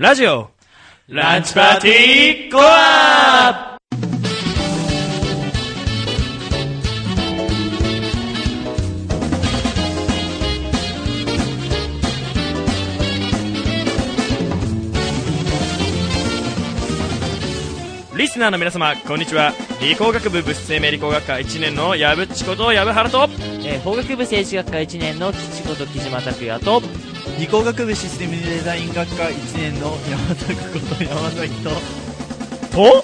ラジオ。ランチパーティーコアリスナーの皆様こんにちは。理工学部物質生命理工学科1年の矢渕こと矢部原とえー法学部政治学科1年の吉子と木島拓也と。理工学部システムデザイン学科1年の山崎こと山崎と。と？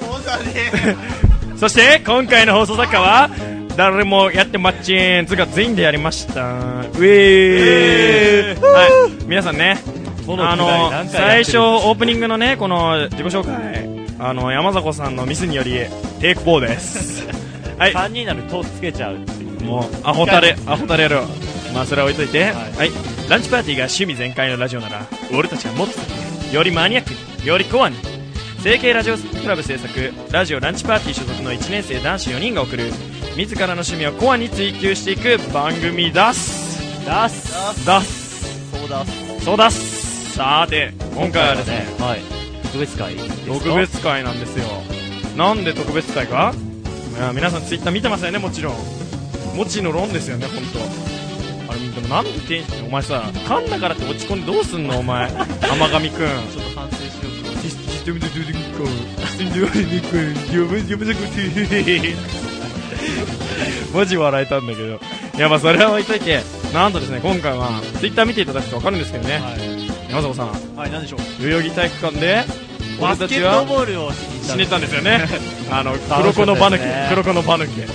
そして今回の放送作家は誰もやってまっちんつうか全員でやりました。ウェーイ、はい、皆さんねあの最初オープニングのねこの自己紹介あの山迫さんのミスによりテイク4です。はい。3人なるとつけちゃうっていうもうアホタレアホタレやろうまあそれは置いといて。は、はいランチパーティーが趣味全開のラジオなら俺たちはもっとよりマニアックによりコアに成形ラジオクラブ制作ラジオランチパーティー所属の1年生男子4人が送る自らの趣味をコアに追求していく番組だす。出す。だす。そうだそうだす。さて今回はですねはい。特別会特別会なんですよ。なんで特別会か？皆さんツイッター見てますよねもちろん。もちの論ですよね本当でもなんでテンションお前さ噛んだからって落ち込んでどうすんのお前。甘神くん。ちょっと反省しようかマジ笑えたんだけど。いやまあそれは置いといて。なんとですね今回はツイッター見ていただくと分かるんですけどね、山迫さん。はい何でしょう？代々木体育館でバスケットボールをしに行った死ねたんですよね。あのた黒子のバヌケ楽しかったですね。黒子のバヌケ。ちょ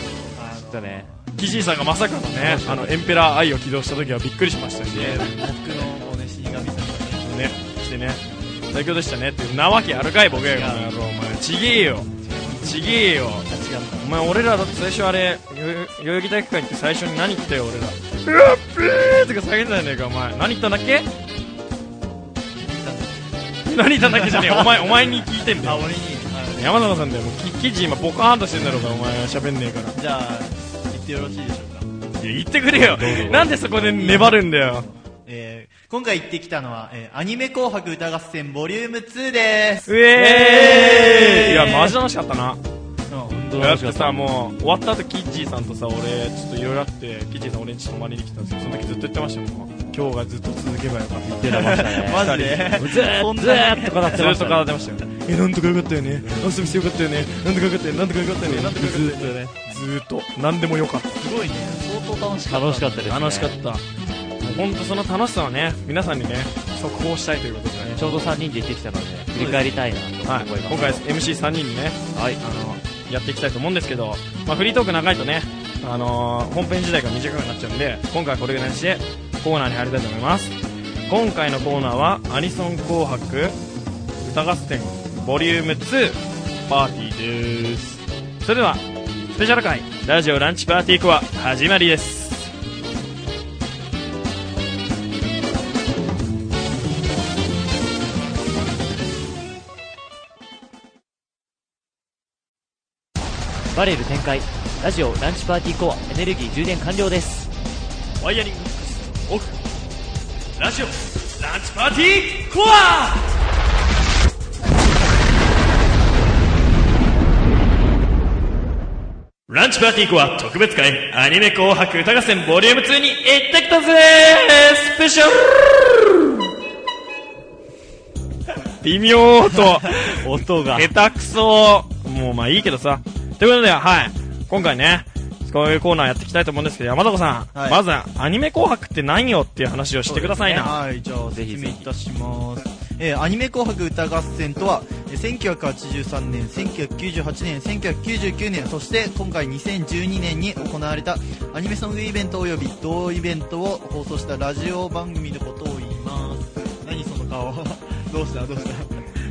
っとねキジーさんがまさかのねあのエンペラーアイを起動した時はびっくりしましたしね。僕のね死神さん。がねねしてね。最強でしたね。ってなわけあるかい僕やこの野郎お前ちげえよ。ちげえよ。お前俺らだって最初あれ代々木体育館行って最初に何言ったよ俺ら。うわっぷーとか叫んだじゃねえかお前。何言ったんだっけ？何言ったんだっけ？じゃねえよ。お前 お前に聞いてんだよ。あ俺に。あ山田さんだよ。もうき記事今ポカーンとしてんだろうがお前喋んねえから。じゃあ言ってよろしいでしょうか。いや言ってくれよ。なんでそこで粘るんだよ。えー、今回行ってきたのは、えー、アニメ紅白歌合戦ボリューム2です。うえー。いやマジ楽しかったな。うんだってさもう終わった後キッチーさんとさ俺ちょっといろいろあってキッチーさん俺んち泊まりに来たんですけどその時ずっと言ってましたもん。今日がずっと続けばよかった。言ってました。ねマジで。ずーっとずーっと語ってずっとましたね。語ってましたよ。えなんとかよかったよね。遊びしてよかったよね。なんとかよかったよね。なんとかよかったよね。なんとかよかったよねずーっと何でもよかった。すごいね。相当楽しかった楽しかったですね。楽しかった。もう本当その楽しさをね皆さんにね速報したいということで。ねちょうど3人で行ってきたので振り返りたいなとはい思います。今回 MC3 人にねはい。あのやっていきたいと思うんですけど、まあ、フリートーク長いとね、あのー本編自体が短くなっちゃうんで今回はこれぐらいにしてコーナーに入りたいと思います。今回のコーナーはアニソン紅白歌合戦ボリューム2パーティーです。それではスペシャル回ラジオランチパーティーコア始まりです。バレル展開。ラジオランチパーティーコアエネルギー充電完了です。ワイヤリングオフ。ラジオランチパーティーコアランチパーティーコア特別会。アニメ紅白歌合戦ボリューム2に行ってきたぜ。スペシャル。微妙と。音が。下手くそ。もうまあいいけどさ。ということではい。今回ねこういうコーナーやっていきたいと思うんですけど山迫さん、はい。まずはアニメ紅白って何よっていう話をしてくださいな、はいじゃあ説明いたしますえーアニメ紅白歌合戦とはえー1983年1998年1999年そして今回2012年に行われたアニメソングイベントおよび同イベントを放送したラジオ番組のことを言います。何その顔。どうした？どうした？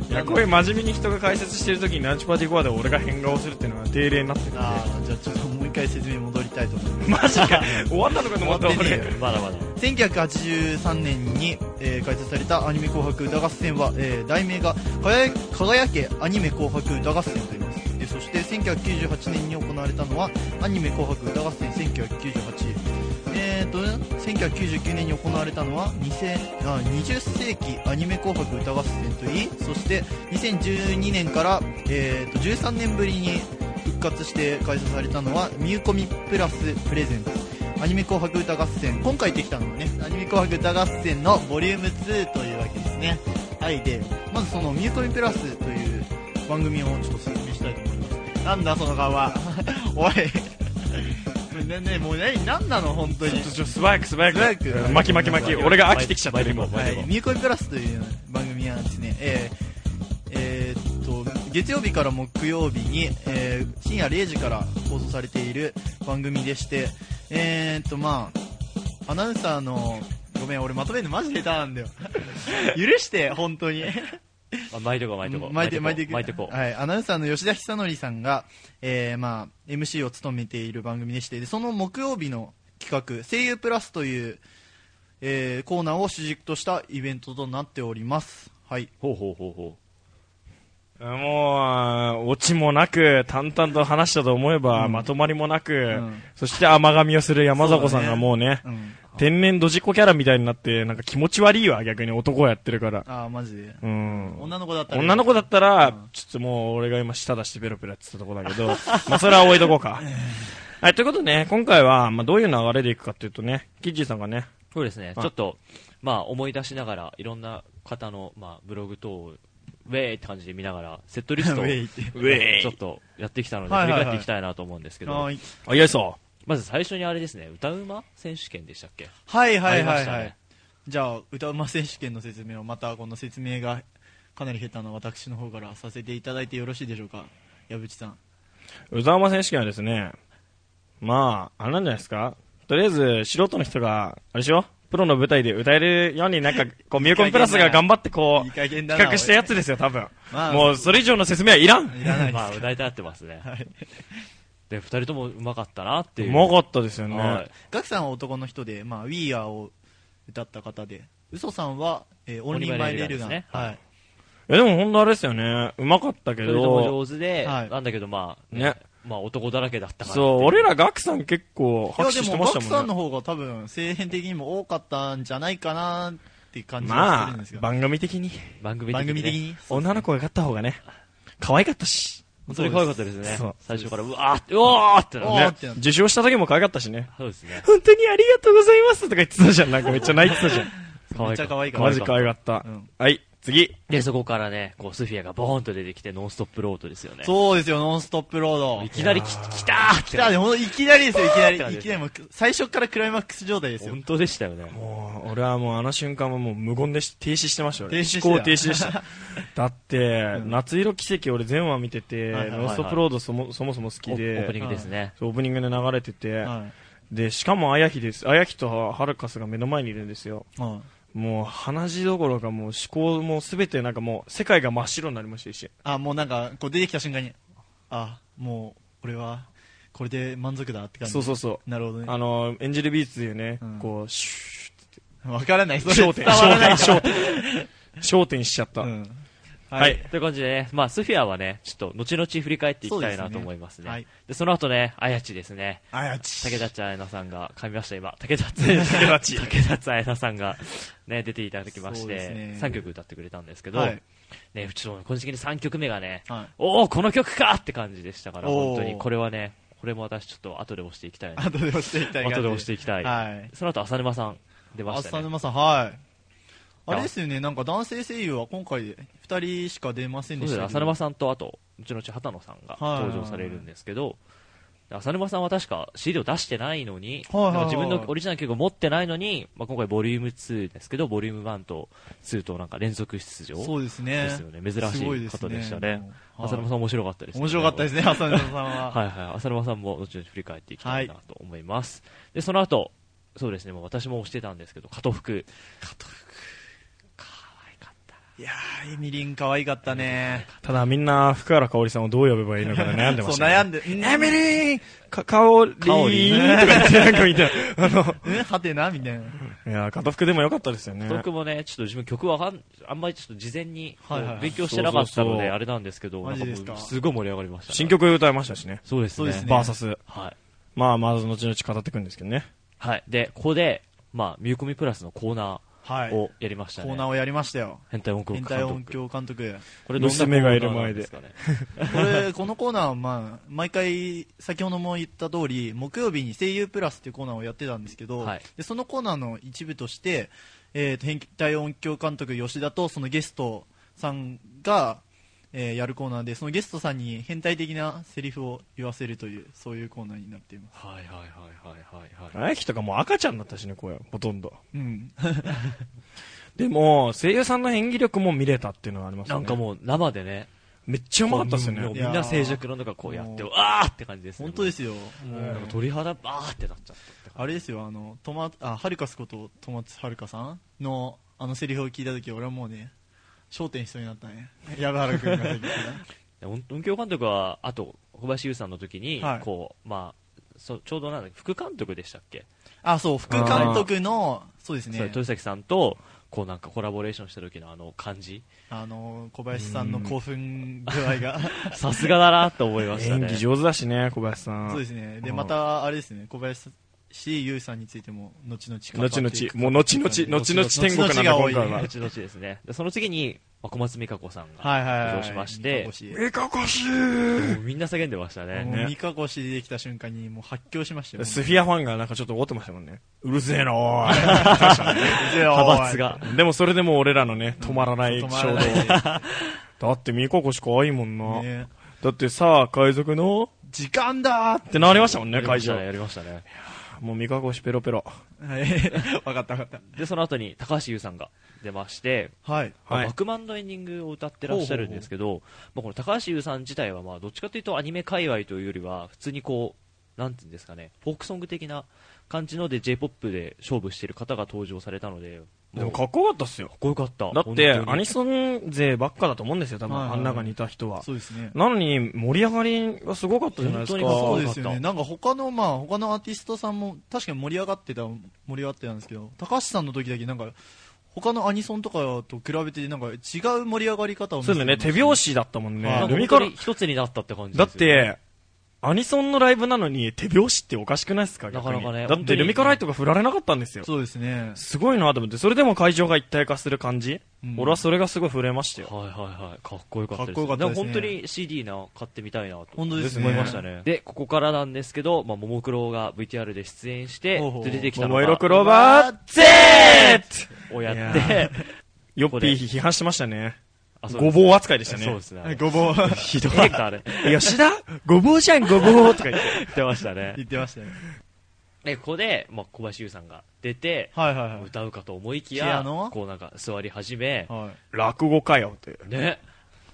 いやこういう真面目に人が解説してる時にランチパーティーコアで俺が変顔するっていうのは定例になってるんで。あーじゃあちょっ一回説明戻りたいと思います。マジか。終わったのかと思った俺。まだまだ。1983年に、えー開催されたアニメ紅白歌合戦は、えー題名が輝「輝けアニメ紅白歌合戦」と言います。でそして1998年に行われたのはアニメ紅白歌合戦1998えーと1999年に行われたのは2000あ20世紀アニメ紅白歌合戦といいそして2012年から、えーと13年ぶりに復活して開催されたのはミューコミプラスプレゼンツ。アニメ紅白歌合戦。今回できたのはねアニメ紅白歌合戦のボリューム2というわけですね。はいでまずそのミューコミプラスという番組をちょっと説明したいと思います。なんだその顔は？おい。ねねもう何何なの？本当に。ちょっと素早く素早く。素早く。うん巻き巻き。巻き俺が飽きてきちゃってる今。はい、ミューコミプラスという番組はですね、えー月曜日から木曜日に、えー深夜0時から放送されている番組でして、えーっとまあ、アナウンサーのごめん俺まとめるのマジ下手なんだよ。許して本当に。あ巻いてこう巻いてこう。巻いて巻いて巻いてこう。はい、アナウンサーの吉田久典さんが、えーまあ、MC を務めている番組でしてでその木曜日の企画「声優プラス」という、えーコーナーを主軸としたイベントとなっております。はい。ほうほうほうほもう、オチもなく、淡々と話したと思えば、うん。まとまりもなく、ん。そして甘噛みをする山迫さんがもうね、うん。天然ドジっ子キャラみたいになって、なんか気持ち悪いわ、逆に男をやってるから。ああマジで。うん。女の子だったら女の子だったら、うん。ちょっともう俺が今舌出してペロペロやってたとこだけど、まあそれは置いとこうか。はい、ということでね、今回は、まあどういう流れでいくかっていうとね、キッチーさんがね、うそうですね。はいちょっとまあ思い出しながらいろんな方のまあブログ等をウェーって感じで見ながらセットリストを ウェちょっとやってきたので振り返っていきたいなと思うんですけど。はい。あ、いやそまず最初にあれですね歌うま選手権でしたっけ？はいはいありまはいはい、ね。じゃあ歌うま選手権の説明をまたこの説明がかなり下手な私の方からさせていただいてよろしいでしょうか？矢渕さん。う。宇沢山選手権はですね、まあ、あれなんじゃないですか？とりあえず、素人の人が、あれでしょ？プロの舞台で歌えるようになんか、こう、ミューコンプラスが頑張ってこ、いう企画したやつですよ、多分。まあもう、それ以上の説明はいらん。いらないです。まあ大体合ってますね。はい。で二人ともうまかったなっていう。うまかったですよね。はい。ガクさんは男の人で、まあ、We Are を歌った方で嘘さんは、えー、オンリーマイレールガン、ね。はい。え、でも本当あれですよね。うまかったけ二人ともど、上手で、はい。なんだけどまあねまあ男だらけだったからそう、俺らガクさん結構いや拍手してでもガクましたもんね。さんの方が多分声変的にも多かったんじゃないかなって感じがすまあるんです、が、番組的に、番組的に,、番組的に女の子が勝った方がね、可愛かったし。本当に可愛かったですね。そう。最初からうわーってうわーってなってなって。受賞した時も可愛かったしね。そうですね。本当にありがとうございますとか言ってたじゃん。なんかめっちゃ泣いてたじゃん。めっちゃ可愛かった。マジ可愛かった。う。ん。はい、次。でそこからねこうスフィアがボーンと出てきてノンストップロードですよね。そうですよノンストップロード。いきなりき来たー来たねほんといきなりですよいきなり。いきなりもう最初からクライマックス状態ですよ。本当でしたよね。もう、俺はもうあの瞬間はもう無言でし停止してましたよ。俺停止してた。停止でした。だって、ん。夏色奇跡俺全話見てて、ノンストップロードそもそもそも好きオで、ープニングですね。オープニングで流れてて、はい。で、しかもあやひです。あやひとハルカスが目の前にいるんですよ。はいもう鼻血どころかもう思考もすべてなんかもう世界が真っ白になりましたし。あもうなんかこう出てきた瞬間にあもう俺はこれで満足だって感じ。そうそうそう。なるほどね。あの、エンジェルビーツでね、うん。こう、シわからない。そュー、れ焦点、伝わらない。焦点、焦点、焦点しちゃった。うんはいという感じでね、まあ、スフィアはね、ちょっと、後々振り返っていきたいなと思いますね。そうですねでその後ね、あやちですね。あやち竹立彩奈さんが、噛みました今。竹立、竹立竹立彩奈さんが、ね、出ていただきまして、ね3曲歌ってくれたんですけど、はいね、ちょっと、個人的に3曲目がね、はいおおこの曲かって感じでしたから、本当に、これはね、これも私ちょっと後で押していきたいな。後で押していきたい後で押していきたい。はいその後、浅沼さん出ましたね。浅沼さんはいあれですよねなんか男性声優は今回で2人しか出ませんでしたけど。浅沼さんとあと後々畑野さんが登場されるんですけど、浅沼さんは確か CD を出してないのに、はいはい自分のオリジナル曲を持ってないのに、まあ、今回ボリューム2ですけどボリューム1と2となんか連続出場。そうですね。ですよね。珍しい方でしたね。もう。浅沼さん面白かったです、ね、面白かったですね浅沼さんは。はいはい。浅沼さんも後々振り返っていきたいなと思います、でその後そうですね。もう私も推してたんですけど加藤福加藤福いやー、エミリン可愛かったね。ただみんな福原香織さんをどう呼べばいいのかで悩んでま そう、した、ね。悩んで、エミリンか、香織香織とか言ってなんか見て、あの、う んはてなみたいな。いや、片福でもよかったですよね。僕もね、ちょっと自分曲わかん、あんまりちょっと事前に勉強してなかったそうそうそうので、あれなんですけど、すごい盛り上がりましたね。新曲歌いましたしね。そうですね。そうですねバーサス。はい。まあ、まず後々語っていくんですけどね。はい。で、ここで、まあ、ミューコミプラスのコーナはい。ーをやりましたね。コーナーをやりましたよ。変態音響監督。変態音響監督。これどんなコーナ娘がいるーな前でんですかね？これ、このコーナーは、まあ、毎回、先ほども言った通り、木曜日に声優プラスっていうコーナーをやってたんですけど、はいでそのコーナーの一部として、えーと、変態音響監督吉田とそのゲストさんが、えーやるコーナーで、そのゲストさんに変態的なセリフを言わせるという、そういうコーナーになっています。はいはいはいはいはいはい。あやきとかもう赤ちゃんだったしね、声、ほとんど。うん。でも、声優さんの演技力も見れたっていうのはありますよね。なんかもう生でね、めっちゃうまかったっすよね。みんな静寂の中こうやって、わーって感じですね。本当ですよ。なんか鳥肌バーってなっちゃったあれですよ、あの、トマ、あ、ハルカスこと、トマツハルカさんの、あのセリフを聞いたとき、俺はもうね、焦点しそうになったね。矢原君が言ってたじ。音音響監督は、あと、小林優さんの時に、はいこう、まあ、そちょうどなんだ副監督でしたっけ、あ、そう、副監督の、そうですね、豊崎さんと、こうなんかコラボレーションした時のあの感じ、あの、小林さんの興奮具合が、さすがだなと思いましたね。演技上手だしね、小林さん。そうですね。で、うんまた、あれですね、小林優さんについても、後々後々、もう後々、後々天国なんで後々が多い今回は。後々ですね。でその次に、まあ小松美香子さんがはいはいはい。登場しまして、三日えかこしもうみんな叫んでましたね。もう三日越出てきた瞬間に、もう発狂しましたよ。スフィアファンがなんかちょっと怒ってましたもんね。うるせえなおい。派閥が。でもそれでも俺らのね、止まらない衝動。だってミカコし可愛いもんな。ねだってさあ、海賊の時間だーっってなりましたもんね、会場やりましたね。。もうミカコしペロペロ。て。はい。わかったわかっで、その後に高橋優さんが出まして、た。はい。はいバックマンのエンディングを歌ってらっしゃるんですけど、まあ、この高橋優さん自体は、まあ、どっちかというとアニメ界隈というよりは、普通にこう、なんていうんですかね、フォークソング的な感じので J-POP で勝負している方が登場されたので、うでもかっこよかったっすよ。かっこよかった。だって、アニソン勢ばっかだと思うんですよ、多分、はいはいあん中にいた人は。そうですね。なのに、盛り上がりがすごかったじゃないですか。そうにですよね。なんか他の、まあ、他のアーティストさんも確かに盛り上がってた、盛り上がってたんですけど、高橋さんの時だけなんか、他のアニソンとかと比べてなんか違う盛り上がり方を見せてそうだよね、手拍子だったもんね。一つになったって感じだっですよねて、アニソンのライブなのに手拍子っておかしくないですか？なかなかねだってルミカライトが振られなかったんですよ。そうですね。すごいなと思って、それでも会場が一体化する感じ、うん俺はそれがすごい触れましたよ。はいはいはい。かっこよかったです。かっこよかったですねも本当に CD な、買ってみたいなと。本当ですね。思いましたね。で、ここからなんですけど、まあ、ももクロが VTR で出演して、ほうほうで出てきたの桃色が、クローバー Z! をやって、ヨッピー批判してましたね。ごぼう扱いでしたねそうで。すね。はいごぼう ひどいか、あれ。吉田？ごぼうじゃん、ごぼうとか言って。言ってましたね。言ってましたね。で、ここで、まあ、小林優さんが出て、はいはいはい。歌うかと思いきやノ、こうなんか座り始め、はい。落語かよって。ね。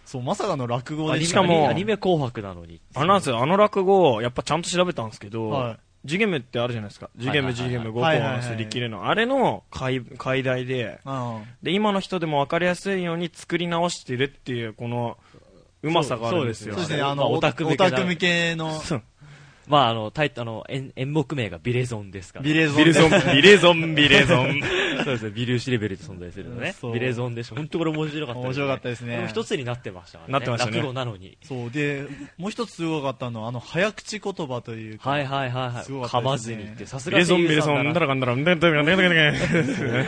そう、まさかの落語でしかもアニメ紅白なのに。あのなんですよ、あの落語、やっぱちゃんと調べたんですけど、はいジゲムってあるじゃないですか。ジゲム、ジゲム、5個はいはいはいのすり切れの。あれの解解題で、あで、今の人でも分かりやすいように作り直してるっていう、この、うまさがあるんですよ。そうですね、あの、まあオオタク向けの、まあ、あの、タイト、あの、演演目名がビレゾンですから。ビレゾン。ビレゾン、ビレゾン、ビレゾン。そうですね、ビルシレベルで存在するのね。ビレゾンでしょ。本当これ面白かったですね。面白かったですね一つになってましたからね。なってましたね落語なのに。そう、で、もう一つすごかったのは、あの、早口言葉というか、はいはいはいはい。すごか噛まずにって、さすがビレゾン、ビレゾン、だらかんだら、んだらかんだら、んだらかんだら、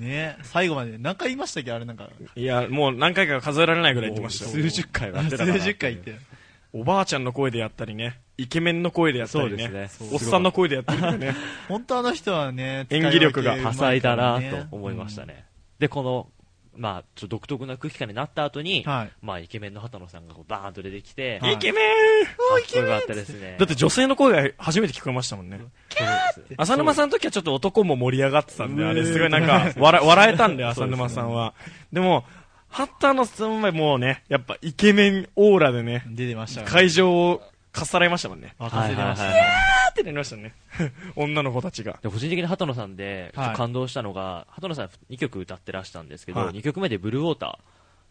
ね、最後まで、何回言いましたっけあれなんか、いや、もう何回か数えられないぐらい言ってましたよ。数十回は数十回言って。おばあちゃんの声でやったりね、イケメンの声でやったりね、ねおっさんの声でやったりね。本当あの人はね、演技力が多彩だなと思いましたね。で、この、まあ、ちょっと独特な空気感になった後に、はい。まあ、イケメンの畑野さんがこうバーンと出てきて、はいイケメンかっこよかったですね。だって女性の声が初めて聞こえましたもんね。浅沼さんの時はちょっと男も盛り上がってたんで、あれすごいなんか、笑笑えたんで、浅沼さんは。でも、畑野さんはもうね、やっぱイケメンオーラでね、出てましたから会場をかっさらいましたもんね。沸かせてましたはいはいはいね。ーってなりましたね。女の子たちが。で個人的に畑野さんで、はい感動したのが、畑野さん2曲歌ってらしたんですけど、はい2曲目でブルーウォーターっ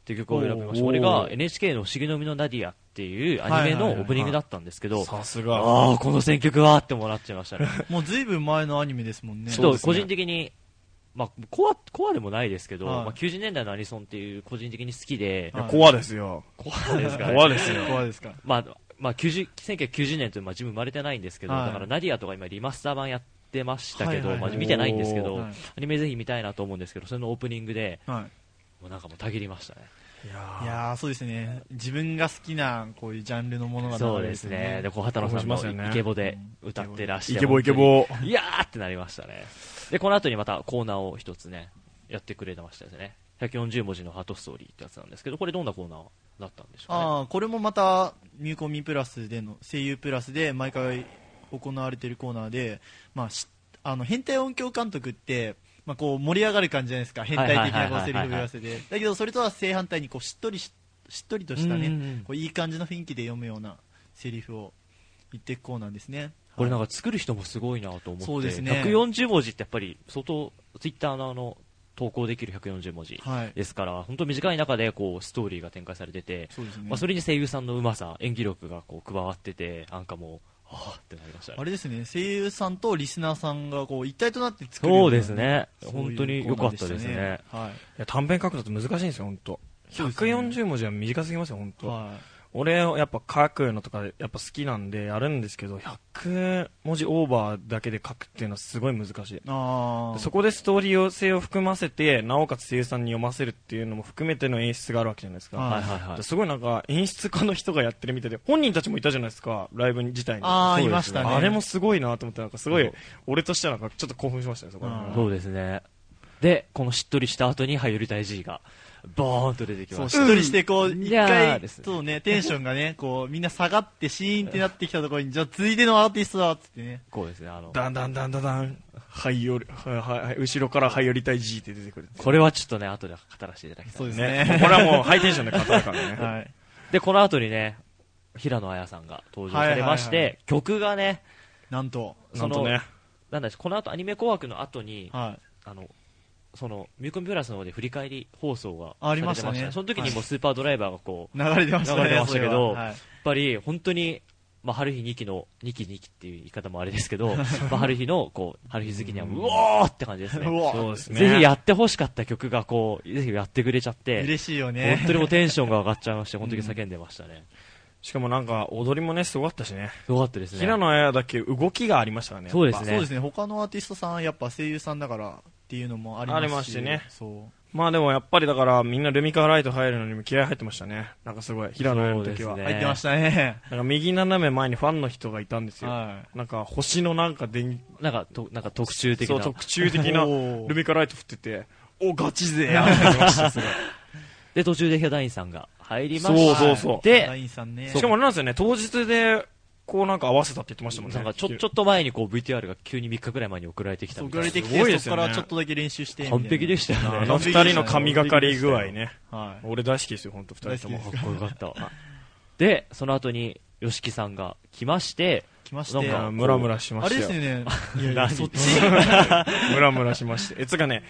ていう曲を選びました。おーこれが NHK の不思議の実のナディアっていうアニメのオープニングだったんですけど、さすが。ああ、この選曲はってもらっちゃいましたね。もうずいぶん前のアニメですもんね。ちょっと個人的に、まあ、コア、コアでもないですけど、はいまあ、90年代のアニソンっていう個人的に好きでい、やはいコアですよ。コアですかね。コアですよ。怖いですか。まあ、まあ、90 1990年という、まあ、自分生まれてないんですけど、はいだからナディアとか今リマスター版やってましたけど、はいはいはいまあ、見てないんですけど、はいアニメぜひ見たいなと思うんですけど、それのオープニングで、はもうなんかもうたぎりましたね。いやそうですね。自分が好きな、こういうジャンルのものが流れそうてですね。で、こう、畑野さん興奮しますよねのイケボで歌ってらっしゃイケボイケボ。いやーってなりましたね。で、この後にまたコーナーを一つね、やってくれてましたですね。140文字のハートストーリーってやつなんですけど、これどんなコーナーだったんでしょうかね。ああ、これもまた、ミューコミプラスでの、声優プラスで毎回行われているコーナーで、まあ、しあの、変態音響監督って、まあ、こう盛り上がる感じじゃないですか。変態的なこうセリフ言わせて。だけど、それとは正反対に、こう、しっとりし、しっとりとしたうんうんうねん、こういい感じの雰囲気で読むようなセリフを言っていくコーナーですね。これなんか作る人もすごいなと思って、そうですね140文字ってやっぱり相当、ツイッターのあの、投稿できる140文字はい。ですから、本当短い中でこう、ストーリーが展開されてて、そうですね。まあ、それに声優さんのうまさ、演技力がこう、加わってて、なんかもう、はぁってなりましたねあ。れですね、声優さんとリスナーさんがこう一体となって作るよそうなですね。本当に良かったですね。はい。いや短編書くのって難しいんですよ、本当。そうですね140文字は短すぎますよ、本当。は俺、やっぱ書くのとか、やっぱ好きなんでやるんですけど、100文字オーバーだけで書くっていうのはすごい難しい。い。ああ。そこでストーリー性を含ませて、なおかつ声優さんに読ませるっていうのも含めての演出があるわけじゃないですか。はいはいはいはい。すごいなんか演出家の人がやってるみたいで、本人たちもいたじゃないですか、ライブ自体に。あいましたね。あれもすごいなと思って、なんかすごい俺としてはなんかちょっと興奮しましたね、そこそうですね。で、このしっとりした後に、はい、より大 G が、ボーンと出てきました。しっとりして、こう、一回そうね、テンションがね、こう、みんな下がって、シーンってなってきたところに、じゃあ、ついでのアーティストだっつってね。こうですね、あの、だんだんだんだんだん、はいより、はいはいはい、後ろからはい寄りたい G って出てくる。これはちょっとね、後で語らせていただきたい。そうですね。これはもうハイテンションで語るからね。はい。で、この後にね、平野綾さんが登場されまして、曲がね、なんと、そのなんとね。なんだこの後アニメ紅白の後に、はい。あの、その、ミューコンプラスの方で振り返り放送がありましたねその時にもうスーパードライバーがこう、流れてましたね。流れてましたけどやっぱり本当に、まあ、春日2期の、2期2期っていう言い方もあれですけど、まあ、春日の、こう、春日好きには、うおーって感じですね。そうですね。ぜひやってほしかった曲が、こう、ぜひやってくれちゃって、嬉しいよね。本当にもうテンションが上がっちゃいまして、本当に叫んでましたね。しかもなんか踊りもね、すごかったしね。すごかったですね。平野綾だけ動きがありましたね。そうですねそうですね。他のアーティストさん、やっぱ声優さんだからっていうのもありますし。ありますしねそう。まあでもやっぱりだからみんなルミカライト入るのにも気合入ってましたね。なんかすごい。平野綾の時は。ね入ってましたね。なんか右斜め前にファンの人がいたんですよ。はなんか星のなんか電なんか、となんか特集的な。そう特注的な ルミカライト振ってて、お、ガチ勢やってました、すごい。で、途中でヒャダインさんが入りまそうして、そうそうラで、インさんね。しかもあれなんですよね、当日で、こうなんか合わせたって言ってましたもんね。なんかちょ、ちょっと前にこう VTR が急に3日くらい前に送られてきたた。送られてきて、すごいですよねそこからちょっとだけ練習して。完璧でしたよね。あの二人の神がかり具合ね。はい。俺大好きですよ、本当二人とも。かっこよかった。で、その後に、吉木さんが来まして、来ましなんかムラムラしまあしたよ。れですね。いやいや、何？そっち？ムラムラしまして。え、つうかね、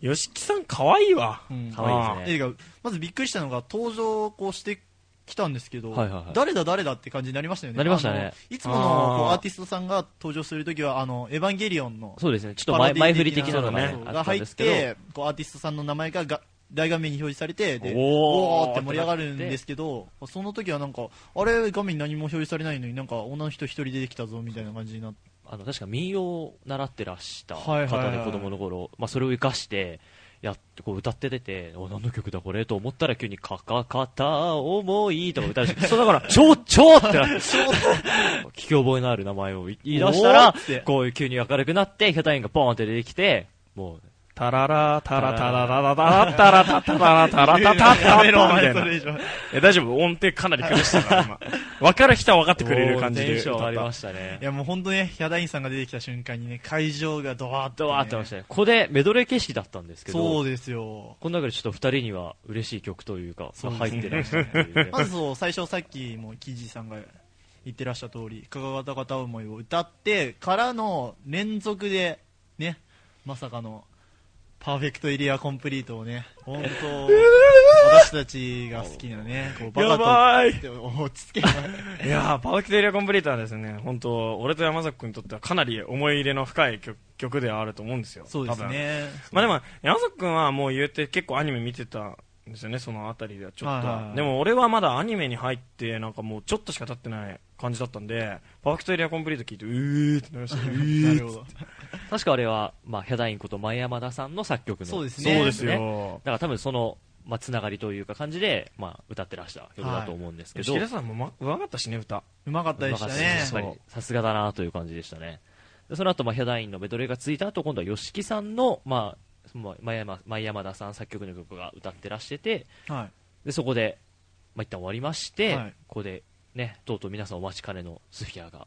吉木さん可愛いわ。うん可愛いですね。映画、まずびっくりしたのが、登場こうしてきたんですけど、はいはいはい。誰だ誰だって感じになりましたよね。なりましたね。いつものこうアーティストさんが登場するときは、あの、エヴァンゲリオンのそうですね。ちょっと前前振り的的なのがねが入って、こうアーティストさんの名前がが大画面に表示されて、で、おー。おーって盛り上がるんですけど、その時はなんか、あれ、画面に何も表示されないのになんか女の人一人出てきたぞみたいな感じになって、あの、確か民謡を習ってらしたはいはいはい方で子供の頃、まあそれを活かして、やって、こう歌って出て、お、何の曲だこれと思ったら急にかかかた重いとか歌うし、そうだから、ちょちょってなって、聞き覚えのある名前を言い出したらこういう急に明るくなって、ヒャタインがポーンって出てきて、もう、タララ、タラタララララタラタタラタラタタタやめろ、おタみたいな。え、大丈夫音程かなり崩したから、今。分かる人は分かってくれる感じでテンション上がりましたねい。やもう本当ね、ヒャダインさんが出てきた瞬間にね、会場がドワーッと、ドワーってましたね。ここでメドレー形式だったんですけど、そうですよ。この中でちょっと二人には嬉しい曲というか、そう入ってらっしゃるといまず、最初さっきもキジさんが言ってらっしゃる通り、かかがた片思いを歌ってからの連続で、ね、まさかの、パーフェクトエリアコンプリートをね、本当、私たちが好きなね、こうバカやばいと落ち着けない。いやー、パーフェクトエリアコンプリートはですね、本当俺と山崎君にとってはかなり思い入れの深い曲曲ではあると思うんですよ。そうです。ね。まあでも、山崎君はもう言うて結構アニメ見てたんですよね、そのあたりではちょっとは。はいはいはいでも俺はまだアニメに入って、なんかもうちょっとしか経ってない感じだったんで、パーフェクトエリアコンプリート聞いて、うーってなりました ね。なるほど。確かあれは、まあ、ヒャダインこと前山田さんの作曲の。そうですねそうですねよ。だから多分その、まあ、つながりというか感じで、まあ、歌ってらした曲だと思うんですけど。石田さんもうまうまかったしね、歌。うまかったでしねさすがだなという感じでしたね。でその後、まあ、ヒャダインのメドレーがついた後、今度は YOSHIKI さんの、まあ、前山前山田さん作曲の曲が歌ってらしてて、はい。でそこで、まあ、一旦終わりまして、はいここで、ね、とうとう皆さんお待ちかねのスフィアが、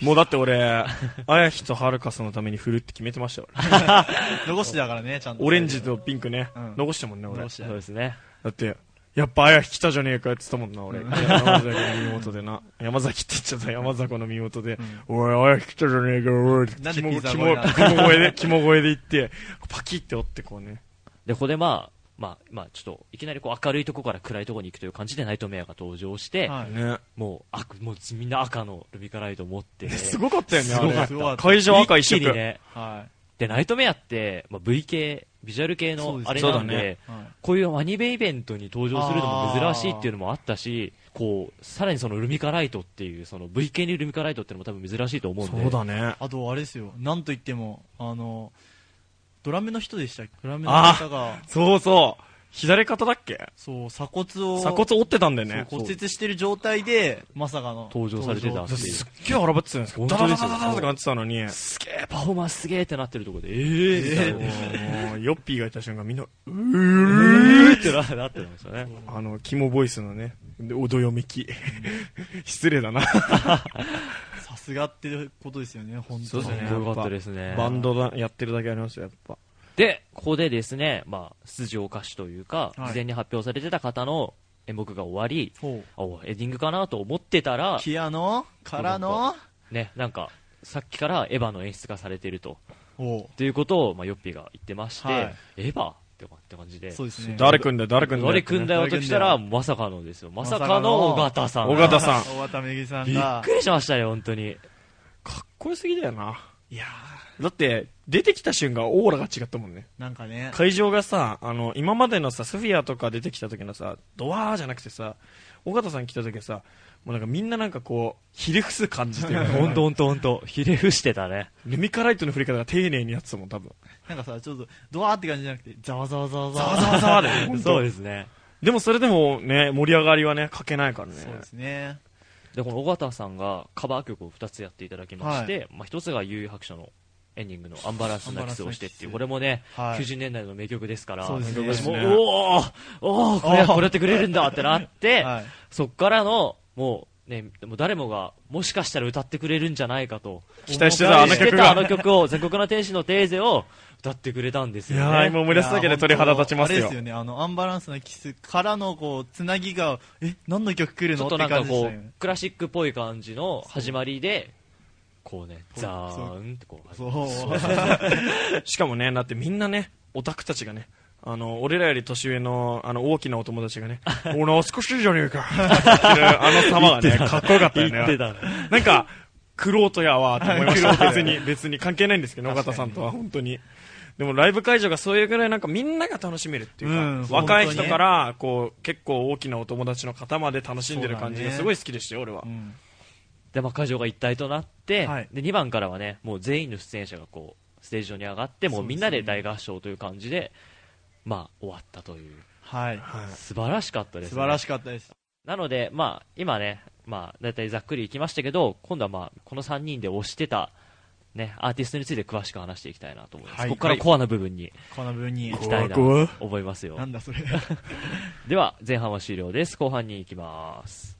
もうだって俺、あやひとはるかさんのために振るって決めてましたよ。残してだからね、ちゃんと。オレンジとピンクねうん。残したもんね、俺残。してそうですね。だって、やっぱあやひ来たじゃねえかって言ってたもんな、俺。山崎の身元でな。山崎って言っちゃった、山崎の身元で。おい、あやひ来たじゃねえか、おい。なんで肝ピザ声なの肝肝声で、肝声で言って、パキって折ってこうね。で、ここでまあ、まあ、まあ、ちょっと、いきなりこう明るいとこから暗いとこに行くという感じでナイトメアが登場して、はい。ね。もう、あもうみんな赤のルビカライトを持って、ね、すごかったよね、あれ会場赤一色。一気にね、はで、ナイトメアって、まあ、V 系、ビジュアル系のあれなんで、ねい。はいこういうアニメイベントに登場するのも珍しいっていうのもあったし、こう、さらにそのルミカライトっていう、その V 系にルミカライトっていうのも多分珍しいと思うんで。そうだね。あと、あれですよ。なんといっても、あの、ドラムの人でしたっけ？ドラムの方が、そうそう。左肩だっけ？そう、鎖骨を、鎖骨折ってたんだよね。骨折してる状態で、まさかの。登場されてた登場すっげえ荒ばってたんですけど、ダダダダダダってたのに、すげえ、パフォーマンスすげえってなってるところで、ええー、みたいな。もうヨッピーがいた瞬間みんな、うーってななってましたね。あの、肝ボイスのね、で、おどよめき。失礼だな。さすがってことですよね、本当そうですねかっこよかったですね。バンドだやってるだけありますよ、やっぱ。で、ここでですね、まあ、出場歌手というか、はい事前に発表されてた方の演目が終わり。あおエンディングかなと思ってたら、ピアノ？からの、ね、なんか、さっきからエヴァの演出がされていると。ほということを、まあ、ヨッピーが言ってまして、はいエヴァ？ってかって感じでう。。そうですね。誰組んだ？よ、誰組んだ？よ。誰組んだ？よと来たら、まさかのですよ。まさかの尾形さん。尾形さん大型めぎさんびっが。くりしましたよ、本当に。かっこよすぎだよな。いやだって、出てきた瞬間、オーラが違ったもんね。ーなんかね。会場がさ、あの、今までのさ、スフィアとか出てきた時のさ、ドワーじゃなくてさ、尾形さん来た時はさ、もうなんかみんななんかこう、ひれ伏す感じというか、ほんとほんとほんと。ひれ伏してたね。ルミカライトの振り方が丁寧にやってたもん、多分。なんかさ、ちょっと、ドワーって感じじゃなくて、ざわざわざわざわ。ざわざわざわだよ、ほんとそうですね。でもそれでもね、盛り上がりはね、かけないからね。そうですね。で、この尾形さんがカバー曲を2つやっていただきまして、まあ1つが悠々白書のエンディングのアンバランスなキスをしてっていう、これもね、はい。90年代の名曲ですから、そうですね。おーおーこれ、これやってくれるんだってなって、はい。そっからの、もう、ね、もう誰もが、もしかしたら歌ってくれるんじゃないかと。期待してたあの曲があの曲を、全国の天使のテーゼを歌ってくれたんですよね。いやー、今思い出すだけで鳥肌立ちますよあれです。よね、あの、アンバランスなキスからの、こう、つなぎが、え、何の曲来るちょっのってとなんかこ感じでしたよねう、。クラシックっぽい感じの始まりで、こうね、ザーンってこう、そう。しかもね、だってみんなね、オタクたちがね、あの、俺らより年上の、あの、大きなお友達がね、お懐かしいじゃねえか。って言ってるあの様がね、かっこよかったよね。言ってた。なんか、クロートやわーって思いました。別に、別に関係ないんですけど、尾形さんとは本当に。でもライブ会場がそういうぐらいなんかみんなが楽しめるっていうか、うん若い人から、こう、結構大きなお友達の方まで楽しんでる感じがすごい好きでしたよ、俺はう。んで、まあ、会場が一体となって、はいで、2番からはね、もう全員の出演者がこう、ステージ上に上がって、もうみんなで大合唱という感じで、まあ、終わったという。はい。はい。素晴らしかったです、ね。素晴らしかったです。なので、まあ、今ね、まあ、だいたいざっくりいきましたけど、今度はまあ、この3人で推してた、ね、アーティストについて詳しく話していきたいなと思います。はいここからコアな部分にこの分に行。きたいなと思いますよな。んだそれ。では、前半は終了です。後半に行きます。